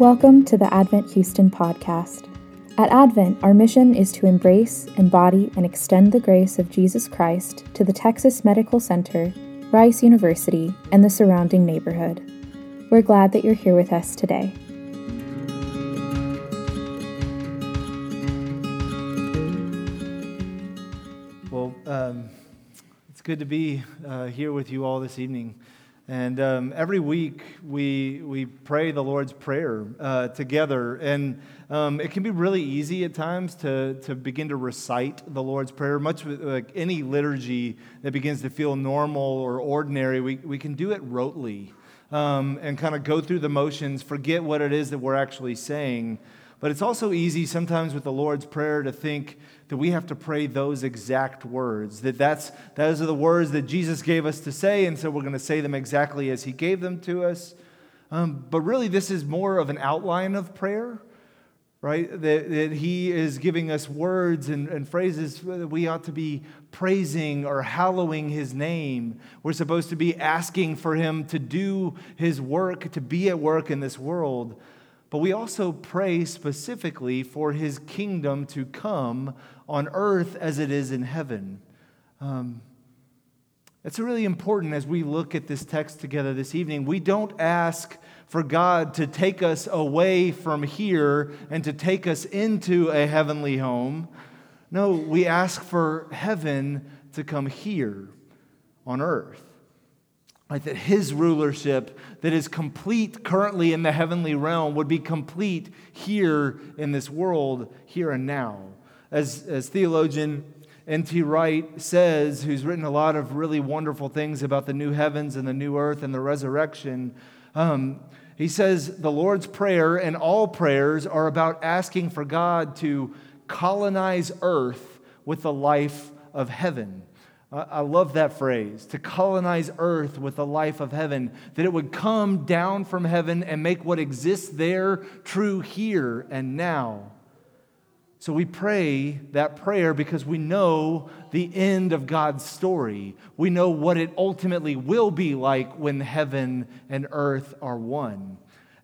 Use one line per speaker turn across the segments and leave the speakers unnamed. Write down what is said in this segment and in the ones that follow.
Welcome to the Advent Houston podcast. At Advent, our mission is to embrace, embody, and extend the grace of Jesus Christ to the Texas Medical Center, Rice University, and the surrounding neighborhood. We're glad that you're here with us today.
Well, um, it's good to be uh, here with you all this evening. And um, every week we, we pray the Lord's Prayer uh, together. And um, it can be really easy at times to, to begin to recite the Lord's Prayer. Much like any liturgy that begins to feel normal or ordinary, we, we can do it rotely um, and kind of go through the motions, forget what it is that we're actually saying. But it's also easy sometimes with the Lord's Prayer to think that we have to pray those exact words, that that's, those are the words that Jesus gave us to say, and so we're going to say them exactly as He gave them to us. Um, but really, this is more of an outline of prayer, right? That, that He is giving us words and, and phrases that we ought to be praising or hallowing His name. We're supposed to be asking for Him to do His work, to be at work in this world. But we also pray specifically for his kingdom to come on earth as it is in heaven. Um, it's really important as we look at this text together this evening. We don't ask for God to take us away from here and to take us into a heavenly home. No, we ask for heaven to come here on earth. Right, that his rulership that is complete currently in the heavenly realm would be complete here in this world, here and now. As, as theologian N.T. Wright says, who's written a lot of really wonderful things about the new heavens and the new earth and the resurrection, um, he says the Lord's Prayer and all prayers are about asking for God to colonize earth with the life of heaven. I love that phrase to colonize earth with the life of heaven, that it would come down from heaven and make what exists there true here and now. So we pray that prayer because we know the end of God's story. We know what it ultimately will be like when heaven and earth are one.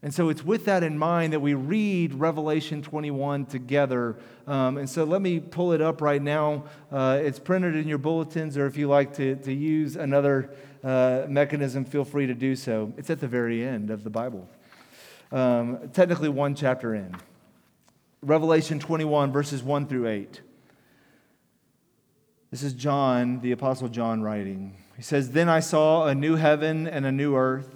And so it's with that in mind that we read Revelation 21 together. Um, and so let me pull it up right now. Uh, it's printed in your bulletins, or if you like to, to use another uh, mechanism, feel free to do so. It's at the very end of the Bible, um, technically, one chapter in. Revelation 21, verses 1 through 8. This is John, the Apostle John, writing. He says, Then I saw a new heaven and a new earth.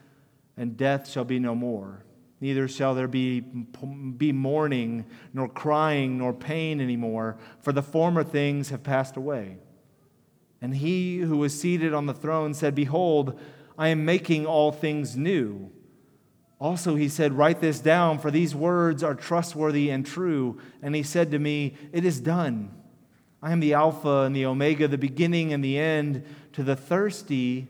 and death shall be no more. Neither shall there be, be mourning, nor crying, nor pain anymore, for the former things have passed away. And he who was seated on the throne said, Behold, I am making all things new. Also, he said, Write this down, for these words are trustworthy and true. And he said to me, It is done. I am the Alpha and the Omega, the beginning and the end. To the thirsty,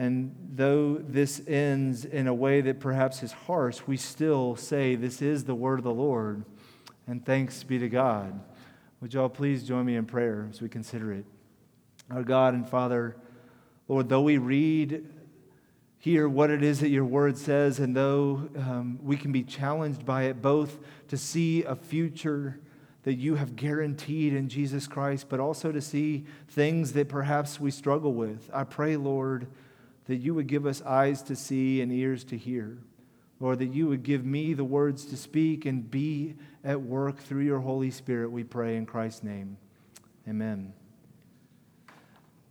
And though this ends in a way that perhaps is harsh, we still say, This is the word of the Lord, and thanks be to God. Would y'all please join me in prayer as we consider it? Our God and Father, Lord, though we read here what it is that your word says, and though um, we can be challenged by it both to see a future that you have guaranteed in Jesus Christ, but also to see things that perhaps we struggle with, I pray, Lord that you would give us eyes to see and ears to hear. Lord, that you would give me the words to speak and be at work through your Holy Spirit, we pray in Christ's name. Amen.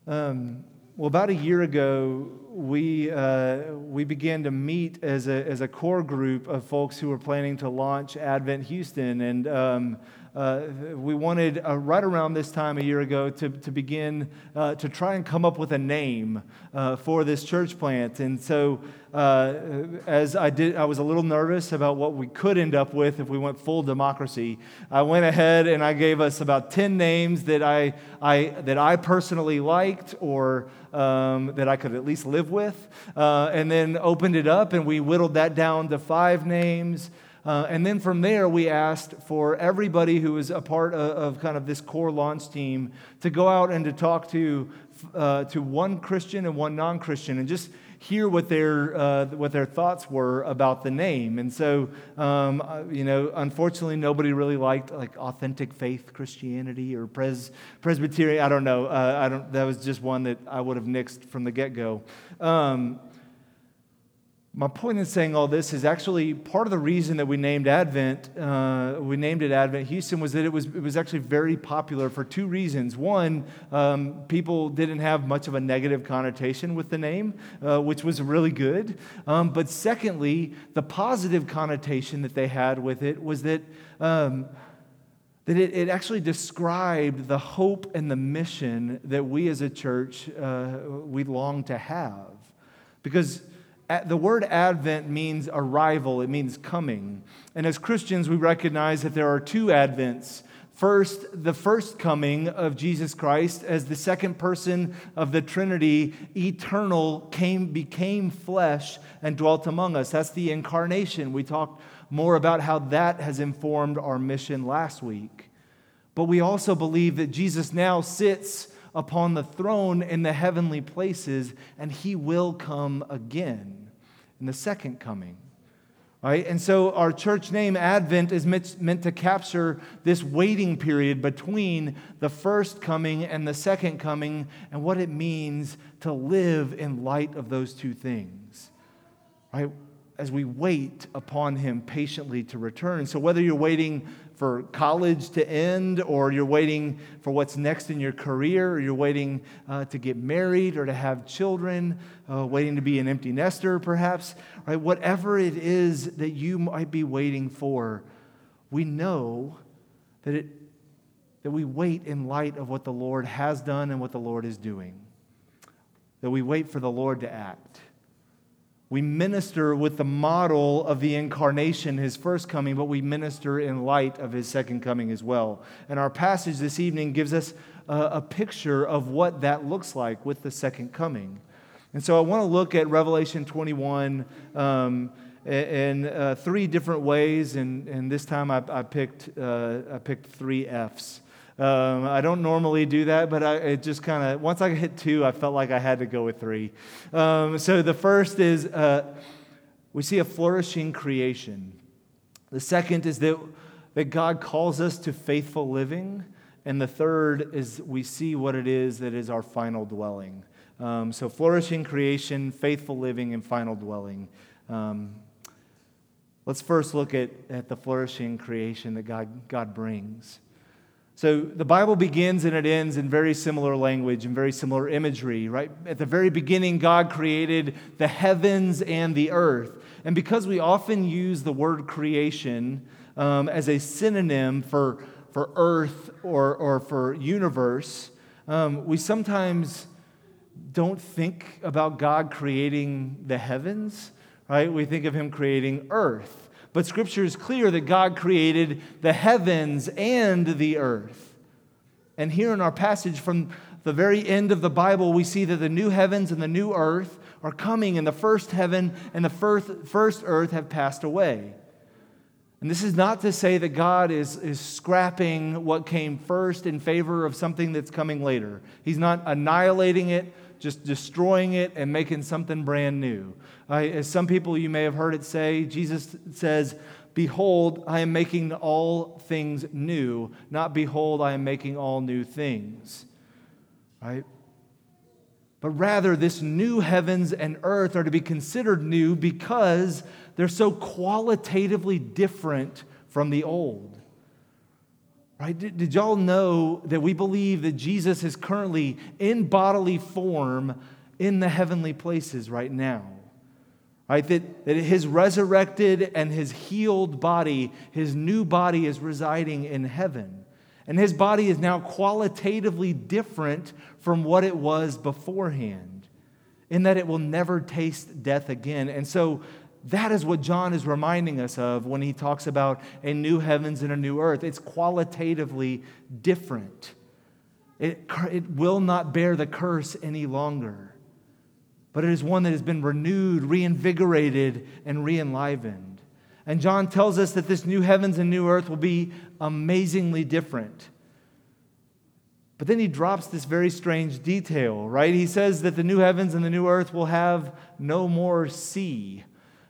Um, well, about a year ago, we, uh, we began to meet as a, as a core group of folks who were planning to launch Advent Houston. And um, uh, we wanted uh, right around this time a year ago to, to begin uh, to try and come up with a name uh, for this church plant. And so, uh, as I did, I was a little nervous about what we could end up with if we went full democracy. I went ahead and I gave us about 10 names that I, I, that I personally liked or um, that I could at least live with, uh, and then opened it up and we whittled that down to five names. Uh, and then from there, we asked for everybody who was a part of, of, kind of this core launch team to go out and to talk to, uh, to one Christian and one non Christian and just hear what their, uh, what their thoughts were about the name. And so, um, uh, you know, unfortunately, nobody really liked like authentic faith Christianity or pres- Presbyterian. I don't know. Uh, I don't, that was just one that I would have nixed from the get go. Um, my point in saying all this is actually part of the reason that we named Advent, uh, we named it Advent Houston, was that it was, it was actually very popular for two reasons. One, um, people didn't have much of a negative connotation with the name, uh, which was really good. Um, but secondly, the positive connotation that they had with it was that. Um, that it, it, actually described the hope and the mission that we as a church uh, we long to have because the word Advent means arrival, it means coming. And as Christians, we recognize that there are two Advents. First, the first coming of Jesus Christ as the second person of the Trinity, eternal, came, became flesh and dwelt among us. That's the incarnation. We talked more about how that has informed our mission last week. But we also believe that Jesus now sits upon the throne in the heavenly places, and he will come again in the second coming. Right? And so our church name, Advent, is meant to capture this waiting period between the first coming and the second coming and what it means to live in light of those two things. Right? As we wait upon Him patiently to return. So, whether you're waiting for college to end, or you're waiting for what's next in your career, or you're waiting uh, to get married or to have children, uh, waiting to be an empty nester, perhaps, right? Whatever it is that you might be waiting for, we know that, it, that we wait in light of what the Lord has done and what the Lord is doing, that we wait for the Lord to act. We minister with the model of the incarnation, his first coming, but we minister in light of his second coming as well. And our passage this evening gives us a, a picture of what that looks like with the second coming. And so I want to look at Revelation 21 um, in uh, three different ways, and, and this time I, I picked, uh, I picked three F's. Um, I don't normally do that, but I, it just kind of, once I hit two, I felt like I had to go with three. Um, so the first is uh, we see a flourishing creation. The second is that, that God calls us to faithful living. And the third is we see what it is that is our final dwelling. Um, so, flourishing creation, faithful living, and final dwelling. Um, let's first look at, at the flourishing creation that God, God brings. So the Bible begins and it ends in very similar language and very similar imagery, right? At the very beginning, God created the heavens and the earth. And because we often use the word creation um, as a synonym for, for earth or, or for universe, um, we sometimes don't think about God creating the heavens, right? We think of Him creating earth. But Scripture is clear that God created the heavens and the earth. And here in our passage from the very end of the Bible, we see that the new heavens and the new earth are coming, and the first heaven and the first, first earth have passed away. And this is not to say that God is, is scrapping what came first in favor of something that's coming later. He's not annihilating it, just destroying it and making something brand new. Uh, as some people you may have heard it say, Jesus says, Behold, I am making all things new, not behold, I am making all new things. Right? but rather this new heavens and earth are to be considered new because they're so qualitatively different from the old. Right? Did, did y'all know that we believe that Jesus is currently in bodily form in the heavenly places right now? Right? That, that his resurrected and his healed body, his new body, is residing in heaven. And his body is now qualitatively different from what it was beforehand, in that it will never taste death again. And so that is what John is reminding us of when he talks about a new heavens and a new earth. It's qualitatively different. It, it will not bear the curse any longer, but it is one that has been renewed, reinvigorated, and reenlivened. And John tells us that this new heavens and new earth will be amazingly different. But then he drops this very strange detail, right? He says that the new heavens and the new earth will have no more sea.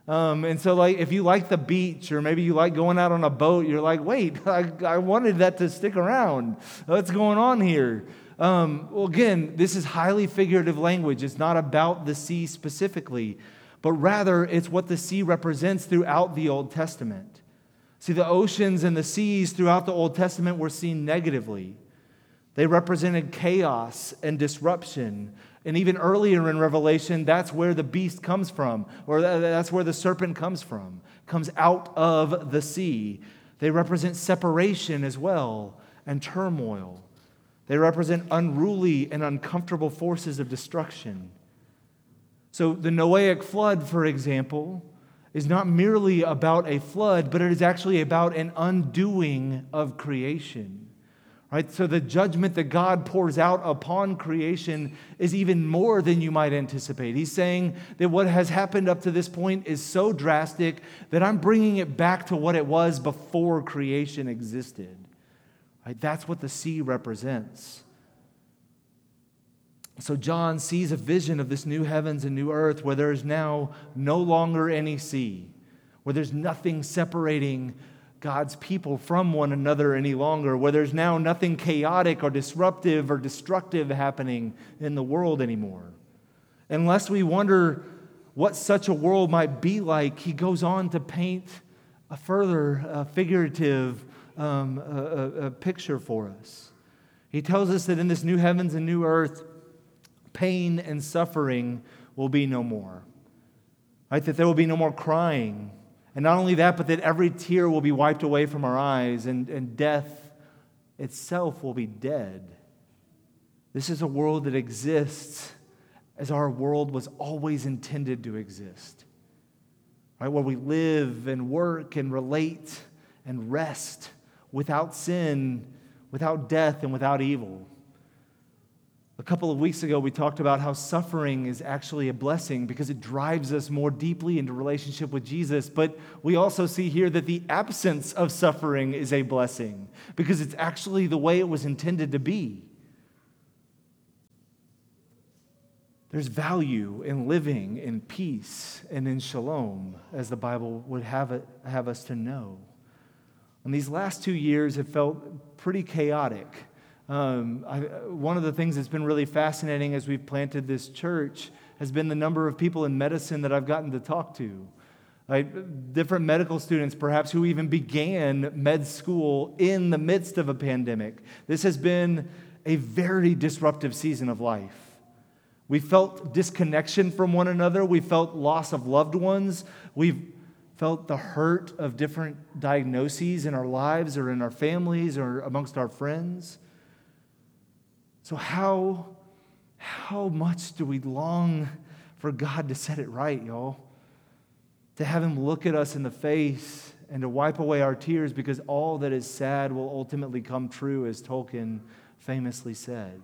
Um, and so, like, if you like the beach or maybe you like going out on a boat, you're like, wait, I, I wanted that to stick around. What's going on here? Um, well, again, this is highly figurative language. It's not about the sea specifically but rather it's what the sea represents throughout the Old Testament. See, the oceans and the seas throughout the Old Testament were seen negatively. They represented chaos and disruption. And even earlier in Revelation, that's where the beast comes from, or that's where the serpent comes from, comes out of the sea. They represent separation as well and turmoil. They represent unruly and uncomfortable forces of destruction. So, the Noahic flood, for example, is not merely about a flood, but it is actually about an undoing of creation. Right? So, the judgment that God pours out upon creation is even more than you might anticipate. He's saying that what has happened up to this point is so drastic that I'm bringing it back to what it was before creation existed. Right? That's what the sea represents. So John sees a vision of this new heavens and new earth where there is now no longer any sea, where there's nothing separating God's people from one another any longer, where there's now nothing chaotic or disruptive or destructive happening in the world anymore. Unless we wonder what such a world might be like, he goes on to paint a further figurative um, a, a picture for us. He tells us that in this new heavens and new earth, pain and suffering will be no more. Right? That there will be no more crying. And not only that, but that every tear will be wiped away from our eyes and, and death itself will be dead. This is a world that exists as our world was always intended to exist. Right? Where we live and work and relate and rest without sin, without death, and without evil. A couple of weeks ago, we talked about how suffering is actually a blessing because it drives us more deeply into relationship with Jesus. But we also see here that the absence of suffering is a blessing because it's actually the way it was intended to be. There's value in living in peace and in shalom, as the Bible would have, it, have us to know. And these last two years have felt pretty chaotic um, I, one of the things that's been really fascinating as we've planted this church has been the number of people in medicine that I've gotten to talk to. Right? Different medical students, perhaps, who even began med school in the midst of a pandemic. This has been a very disruptive season of life. We felt disconnection from one another. We felt loss of loved ones. We've felt the hurt of different diagnoses in our lives or in our families or amongst our friends. So, how, how much do we long for God to set it right, y'all? To have Him look at us in the face and to wipe away our tears because all that is sad will ultimately come true, as Tolkien famously said.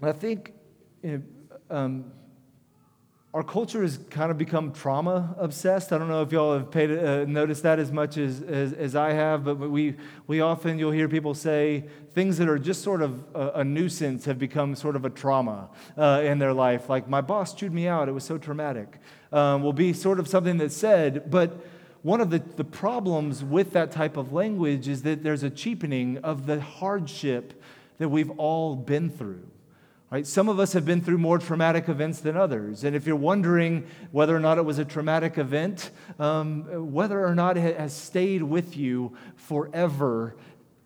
I think you know, um, our culture has kind of become trauma obsessed. I don't know if y'all have paid, uh, noticed that as much as, as, as, I have, but we, we often, you'll hear people say things that are just sort of a, a nuisance have become sort of a trauma uh, in their life. Like, my boss chewed me out, it was so traumatic, um, will be sort of something that's said. But one of the, the problems with that type of language is that there's a cheapening of the hardship that we've all been through Right? Some of us have been through more traumatic events than others. And if you're wondering whether or not it was a traumatic event, um, whether or not it has stayed with you forever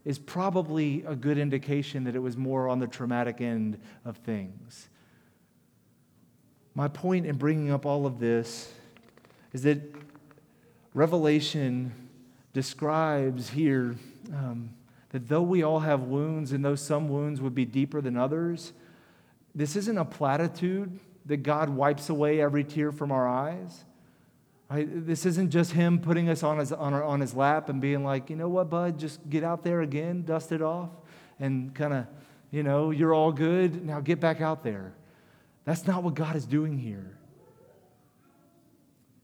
is probably a good indication that it was more on the traumatic end of things. My point in bringing up all of this is that Revelation describes here um, that though we all have wounds and though some wounds would be deeper than others, this isn't a platitude that God wipes away every tear from our eyes. Right? This isn't just Him putting us on his, on, our, on his lap and being like, you know what, bud, just get out there again, dust it off, and kind of, you know, you're all good. Now get back out there. That's not what God is doing here.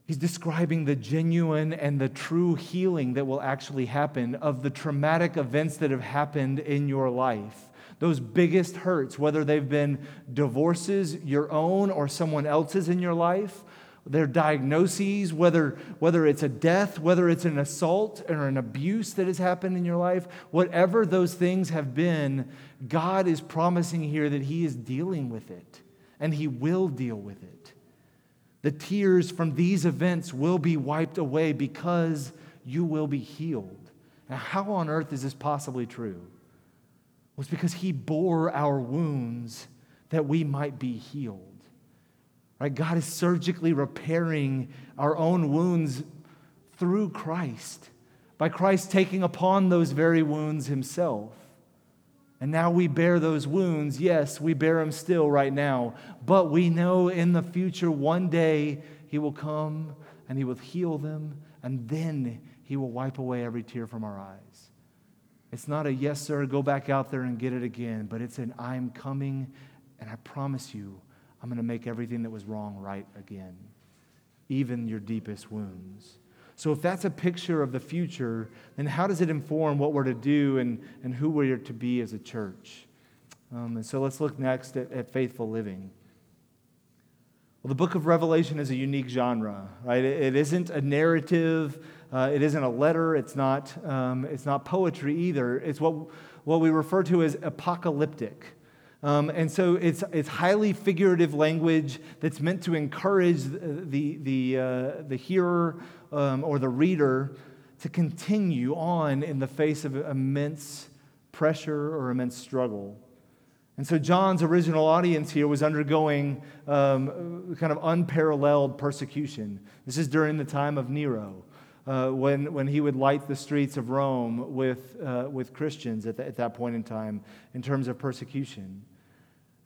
He's describing the genuine and the true healing that will actually happen of the traumatic events that have happened in your life. Those biggest hurts, whether they've been divorces, your own or someone else's in your life, their diagnoses, whether, whether it's a death, whether it's an assault or an abuse that has happened in your life, whatever those things have been, God is promising here that He is dealing with it and He will deal with it. The tears from these events will be wiped away because you will be healed. Now, how on earth is this possibly true? It's because He bore our wounds that we might be healed. Right? God is surgically repairing our own wounds through Christ, by Christ taking upon those very wounds Himself. And now we bear those wounds. Yes, we bear them still right now. But we know in the future, one day, He will come and He will heal them, and then He will wipe away every tear from our eyes. It's not a yes, sir, go back out there and get it again, but it's an I'm coming, and I promise you, I'm going to make everything that was wrong right again, even your deepest wounds. So, if that's a picture of the future, then how does it inform what we're to do and, and who we're to be as a church? Um, and so, let's look next at, at, faithful living. Well, the book of Revelation is a unique genre, right? it, it isn't a narrative, uh, it isn't a letter, it's not, um, it's not poetry either. It's what, what we refer to as apocalyptic. Um, and so it's, it's highly figurative language that's meant to encourage the, the, uh, the hearer um, or the reader to continue on in the face of immense pressure or immense struggle. And so John's original audience here was undergoing um, kind of unparalleled persecution. This is during the time of Nero. Uh, when, when he would light the streets of Rome with, uh, with Christians at, the, at that point in time in terms of persecution.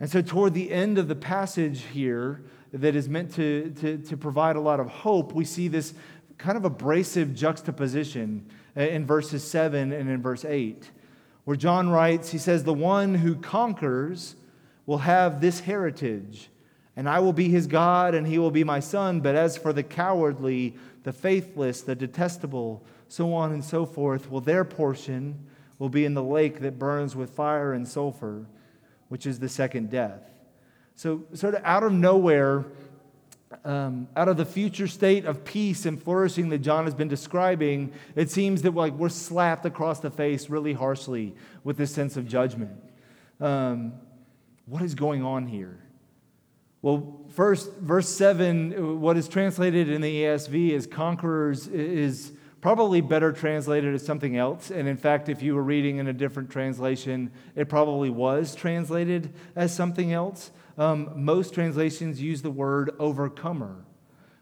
And so, toward the end of the passage here, that is meant to, to, to provide a lot of hope, we see this kind of abrasive juxtaposition in verses 7 and in verse 8, where John writes, he says, The one who conquers will have this heritage, and I will be his God, and he will be my son. But as for the cowardly, the faithless, the detestable, so on and so forth, well, their portion will be in the lake that burns with fire and sulfur which is the second death. So, sort of out of nowhere, um, out of the future state of peace and flourishing that John has been describing, it seems that like we're slapped across the face really harshly with this sense of judgment. Um, what is going on here? Well, first, verse 7, what is translated in the ESV as conquerors is probably better translated as something else. And in fact, if you were reading in a different translation, it probably was translated as something else. Um, most translations use the word overcomer.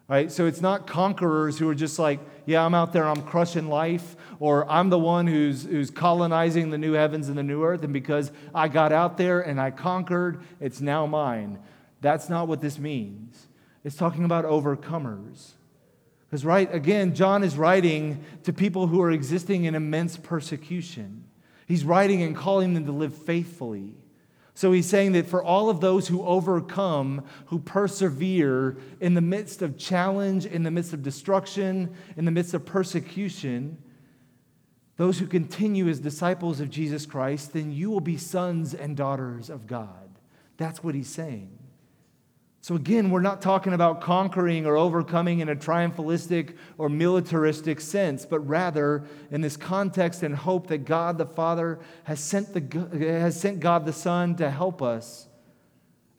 Right? So it's not conquerors who are just like, yeah, I'm out there, I'm crushing life, or I'm the one who's, who's colonizing the new heavens and the new earth, and because I got out there and I conquered, it's now mine. That's not what this means. It's talking about overcomers. Because, right, again, John is writing to people who are existing in immense persecution. He's writing and calling them to live faithfully. So he's saying that for all of those who overcome, who persevere in the midst of challenge, in the midst of destruction, in the midst of persecution, those who continue as disciples of Jesus Christ, then you will be sons and daughters of God. That's what he's saying. So, again, we're not talking about conquering or overcoming in a triumphalistic or militaristic sense, but rather in this context and hope that God the Father has sent, the, has sent God the Son to help us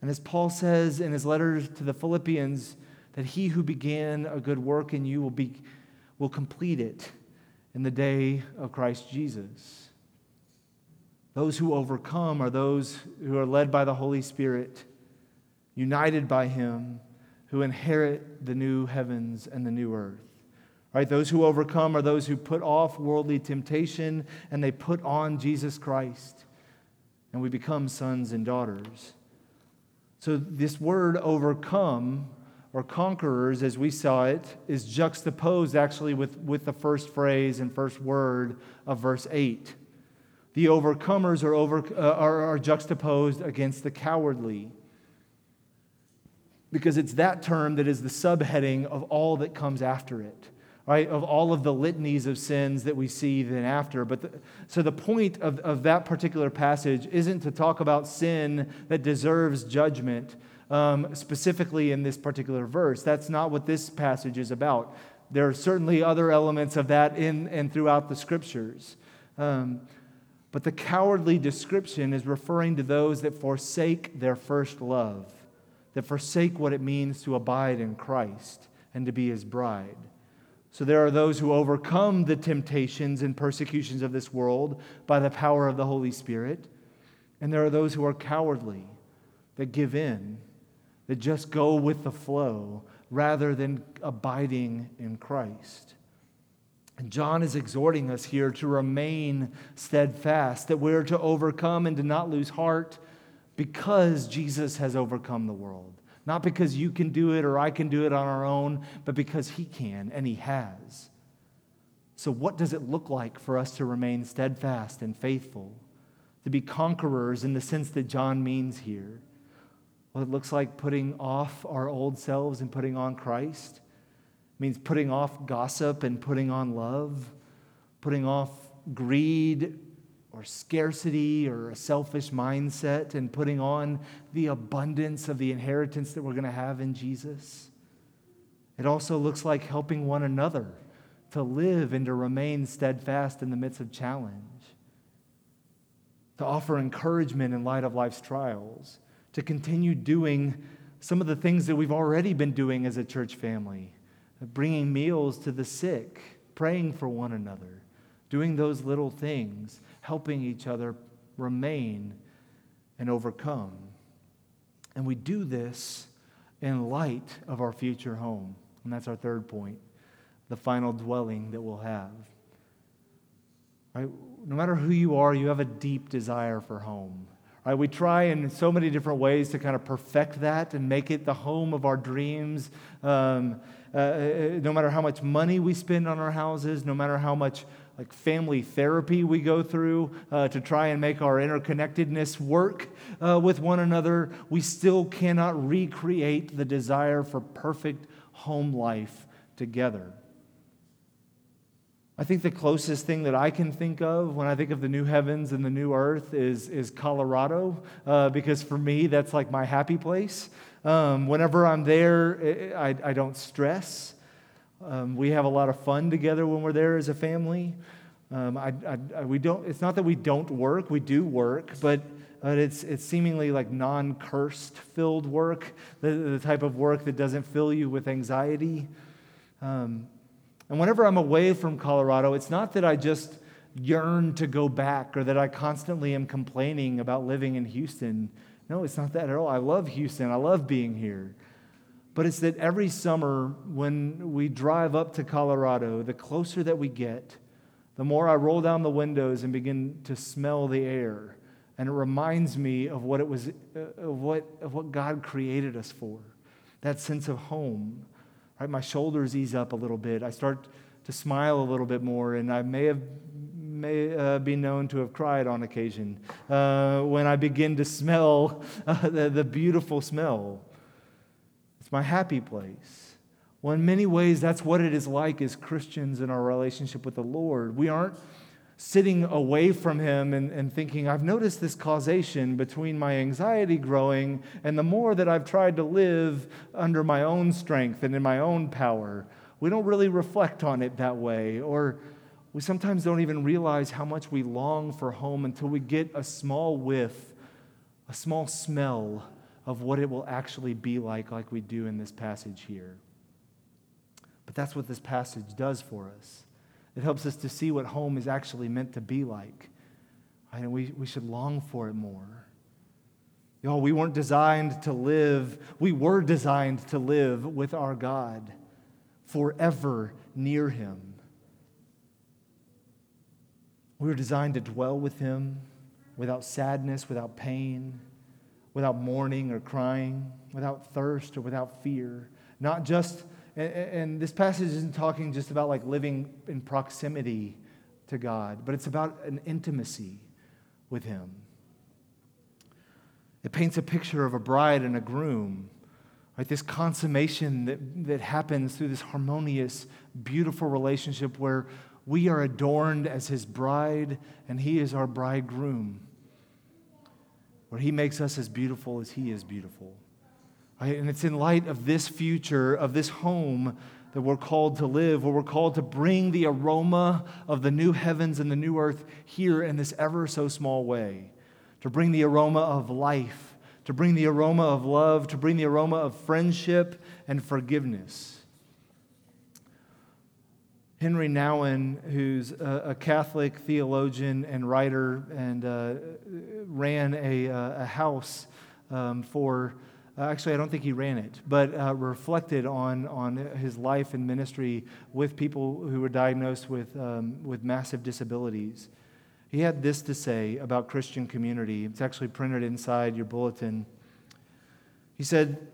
And as Paul says in his letter to the Philippians, that he who began a good work in you will, be, will complete it in the day of Christ Jesus. Those who overcome are those who are led by the Holy Spirit, united by him, who inherit the new heavens and the new earth. Right? Those who overcome are those who put off worldly temptation and they put on Jesus Christ. And we become sons and daughters. So, this word overcome or conquerors, as we saw it, is juxtaposed actually with, with the first phrase and first word of verse 8. The overcomers are, over, uh, are, are juxtaposed against the cowardly. Because it's that term that is the subheading of all that comes after it right, of all of the litanies of sins that we see then after. But the, so the point of, of that particular passage isn't to talk about sin that deserves judgment, um, specifically in this particular verse. That's not what this passage is about. There are certainly other elements of that in and throughout the scriptures. Um, but the cowardly description is referring to those that forsake their first love, that forsake what it means to abide in Christ and to be his bride. So there are those who overcome the temptations and persecutions of this world by the power of the Holy Spirit. And there are those who are cowardly, that give in, that just go with the flow rather than abiding in Christ. And John is exhorting us here to remain steadfast, that we're to overcome and to not lose heart because Jesus has overcome the world. Not because you can do it or I can do it on our own, but because He can and He has. So, what does it look like for us to remain steadfast and faithful? To be conquerors in the sense that John means here? Well, it looks like putting off our old selves and putting on Christ. It means putting off gossip and putting on love, putting off greed or scarcity or a selfish mindset and putting on the abundance of the inheritance that we're going to have in Jesus. It also looks like helping one another to live and to remain steadfast in the midst of challenge, to offer encouragement in light of life's trials, to continue doing some of the things that we've already been doing as a church family, bringing meals to the sick, praying for one another, doing those little things helping each other remain and overcome. And we do this in light of our future home. And that's our third point the final dwelling that we'll have. Right? No matter who you are, you have a deep desire for home. Right? We try in so many different ways to kind of perfect that and make it the home of our dreams. Um, uh, uh no matter how much money we spend on our houses, no matter how much like family therapy we go through uh, to try and make our interconnectedness work uh, with one another, we still cannot recreate the desire for perfect home life together. I think the closest thing that I can think of when I think of the new heavens and the new earth is, is Colorado, uh, because for me, that's like my happy place. Um, whenever I'm there, I, I don't stress. Um, we have a lot of fun together when we're there as a family. Um, I, I, we don't, it's not that we don't work, we do work, but uh, it's, it's seemingly like non cursed filled work, the, the, type of work that doesn't fill you with anxiety. Um, and whenever I'm away from Colorado, it's not that I just yearn to go back or that I constantly am complaining about living in Houston. No, it's not that at all. I love Houston, I love being here. But it's that every summer when we drive up to Colorado, the closer that we get, the more I roll down the windows and begin to smell the air. And it reminds me of what it was, uh, of what, of what God created us for. That sense of home. Right? My shoulders ease up a little bit. I start to smile a little bit more, and I may have may uh, be known to have cried on occasion uh, when I begin to smell uh, the, the beautiful smell it's my happy place. Well, in many ways, that's what it is like as Christians in our relationship with the Lord. We aren't sitting away from Him and, and thinking, I've noticed this causation between my anxiety growing and the more that I've tried to live under my own strength and in my own power. We don't really reflect on it that way, or we sometimes don't even realize how much we long for home until we get a small whiff, a small smell of what it will actually be like, like we do in this passage here. But that's what this passage does for us. It helps us to see what home is actually meant to be like. And we, we should long for it more. Y'all, we weren't designed to live, we were designed to live with our God forever near Him. We were designed to dwell with Him without sadness, without pain, without mourning or crying, without thirst or without fear. Not just, and this passage isn't talking just about like living in proximity to God, but it's about an intimacy with Him. It paints a picture of a bride and a groom, right? This consummation that, that happens through this harmonious, beautiful relationship where we are adorned as his bride and he is our bridegroom, where he makes us as beautiful as he is beautiful. Right? And it's in light of this future, of this home that we're called to live, where we're called to bring the aroma of the new heavens and the new earth here in this ever so small way to bring the aroma of life, to bring the aroma of love, to bring the aroma of friendship and forgiveness. Henri Nouwen, who's a, Catholic theologian and writer, and uh, ran a, uh, a house um, for, uh, actually, I don't think he ran it, but uh, reflected on, on his life and ministry with people who were diagnosed with, um, with massive disabilities. He had this to say about Christian community. It's actually printed inside your bulletin. He said,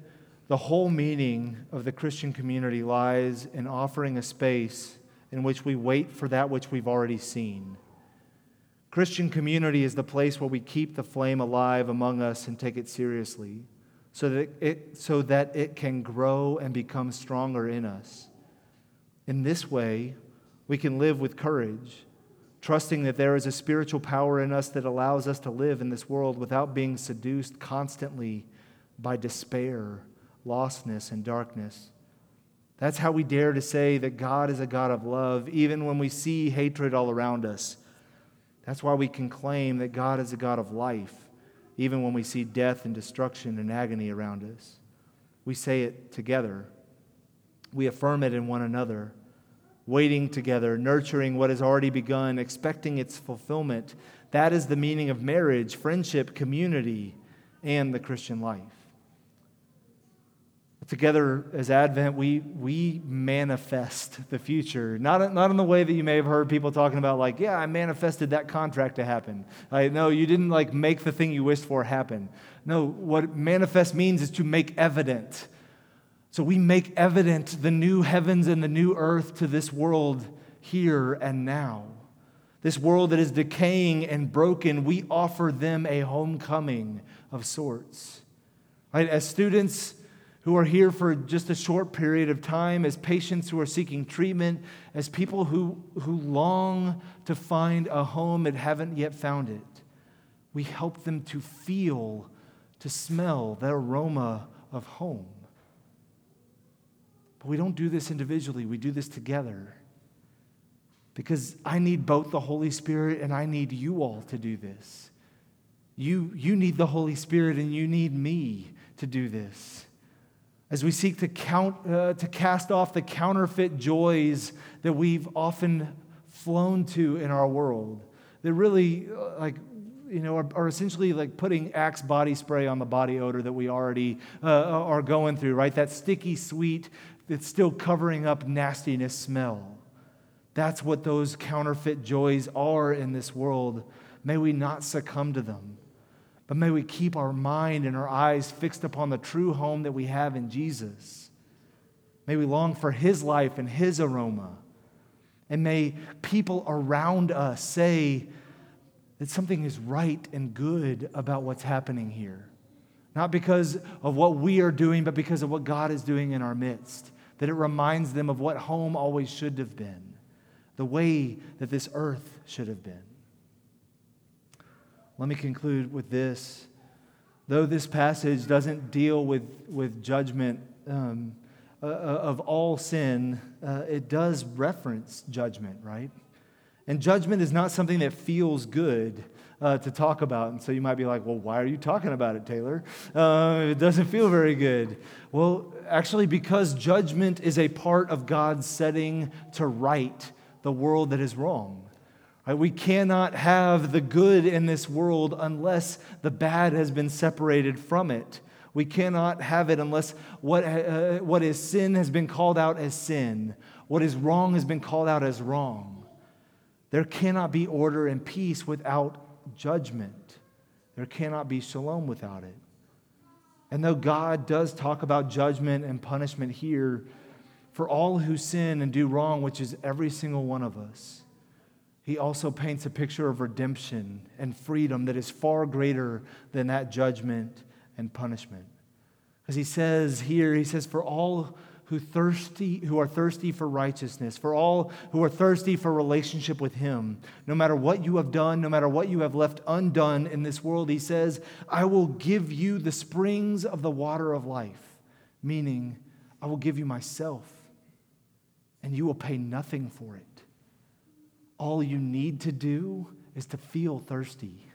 The whole meaning of the Christian community lies in offering a space in which we wait for that which we've already seen. Christian community is the place where we keep the flame alive among us and take it seriously so that it, so that it can grow and become stronger in us. In this way, we can live with courage trusting that there is a spiritual power in us that allows us to live in this world without being seduced constantly by despair, lostness, and darkness. That's how we dare to say that God is a God of love, even when we see hatred all around us. That's why we can claim that God is a God of life, even when we see death and destruction and agony around us. We say it together, we affirm it in one another waiting together, nurturing what has already begun, expecting its fulfillment. That is the meaning of marriage, friendship, community, and the Christian life. Together as Advent, we, we manifest the future. Not, not in the way that you may have heard people talking about, like, yeah, I manifested that contract to happen. No, you didn't like make the thing you wished for happen. No, what manifest means is to make evident so we make evident the new heavens and the new earth to this world here and now. This world that is decaying and broken, we offer them a homecoming of sorts. Right? As students who are here for just a short period of time, as patients who are seeking treatment, as people who, who long to find a home and haven't yet found it, we help them to feel, to smell the aroma of home. But we don't do this individually, we do this together. Because I need both the Holy Spirit and I need you all to do this. You, you need the Holy Spirit and you need me to do this. As we seek to, count, uh, to cast off the counterfeit joys that we've often flown to in our world, that really, uh, like, you know, are, are, essentially like putting Axe body spray on the body odor that we already uh, are going through, right? That sticky, sweet that's still covering up nastiness smell. That's what those counterfeit joys are in this world. May we not succumb to them, but may we keep our mind and our eyes fixed upon the true home that we have in Jesus. May we long for His life and His aroma. And may people around us say that something is right and good about what's happening here. Not because of what we are doing, but because of what God is doing in our midst that it reminds them of what home always should have been, the way that this earth should have been. Let me conclude with this. Though this passage doesn't deal with, with judgment um, uh, uh, of all sin, uh, it does reference judgment, right? And judgment is not something that feels good. uh, to talk about. And so you might be like, well, why are you talking about it, Taylor? Uh, it doesn't feel very good. Well, actually, because judgment is a part of God's setting to right the world that is wrong. We cannot have the good in this world unless the bad has been separated from it. We cannot have it unless what, uh, what is sin has been called out as sin, what is wrong has been called out as wrong. There cannot be order and peace without judgment. There cannot be shalom without it. And though God does talk about judgment and punishment here for all who sin and do wrong, which is every single one of us, he also paints a picture of redemption and freedom that is far greater than that judgment and punishment. Because he says here, he says, for all who thirsty who are thirsty for righteousness for all who are thirsty for relationship with him no matter what you have done no matter what you have left undone in this world he says i will give you the springs of the water of life meaning i will give you myself and you will pay nothing for it all you need to do is to feel thirsty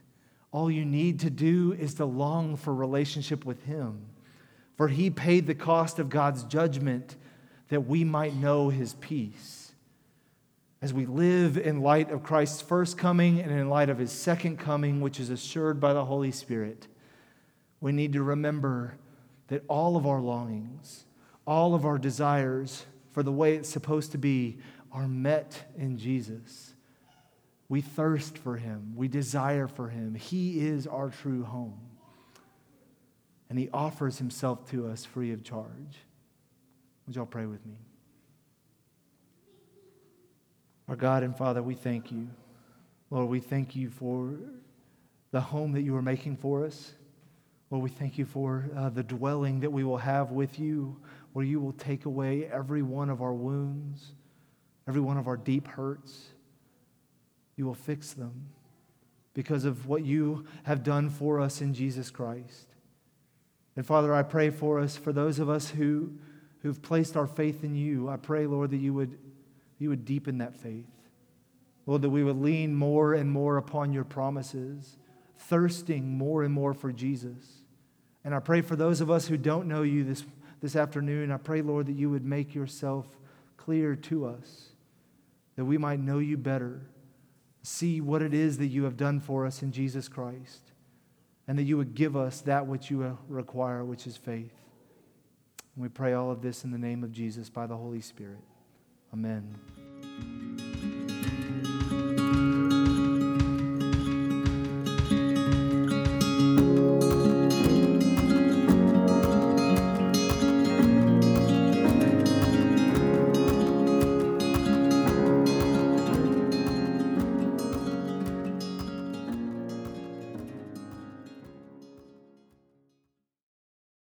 all you need to do is to long for relationship with him for he paid the cost of God's judgment that we might know his peace. As we live in light of Christ's first coming and in light of his second coming, which is assured by the Holy Spirit, we need to remember that all of our longings, all of our desires for the way it's supposed to be, are met in Jesus. We thirst for him, we desire for him. He is our true home and he offers himself to us free of charge. Would y'all pray with me? Our God and Father, we thank you. Lord, we thank you for the home that you are making for us. Lord, we thank you for uh, the dwelling that we will have with you, where you will take away every one of our wounds, every one of our deep hurts. You will fix them because of what you have done for us in Jesus Christ. And Father, I pray for us, for those of us who, who've placed our faith in you, I pray, Lord, that you would, you would deepen that faith. Lord, that we would lean more and more upon your promises, thirsting more and more for Jesus. And I pray for those of us who don't know you this, this afternoon, I pray, Lord, that you would make yourself clear to us, that we might know you better, see what it is that you have done for us in Jesus Christ and that you would give us that which you require, which is faith. And we pray all of this in the name of Jesus by the Holy Spirit. Amen.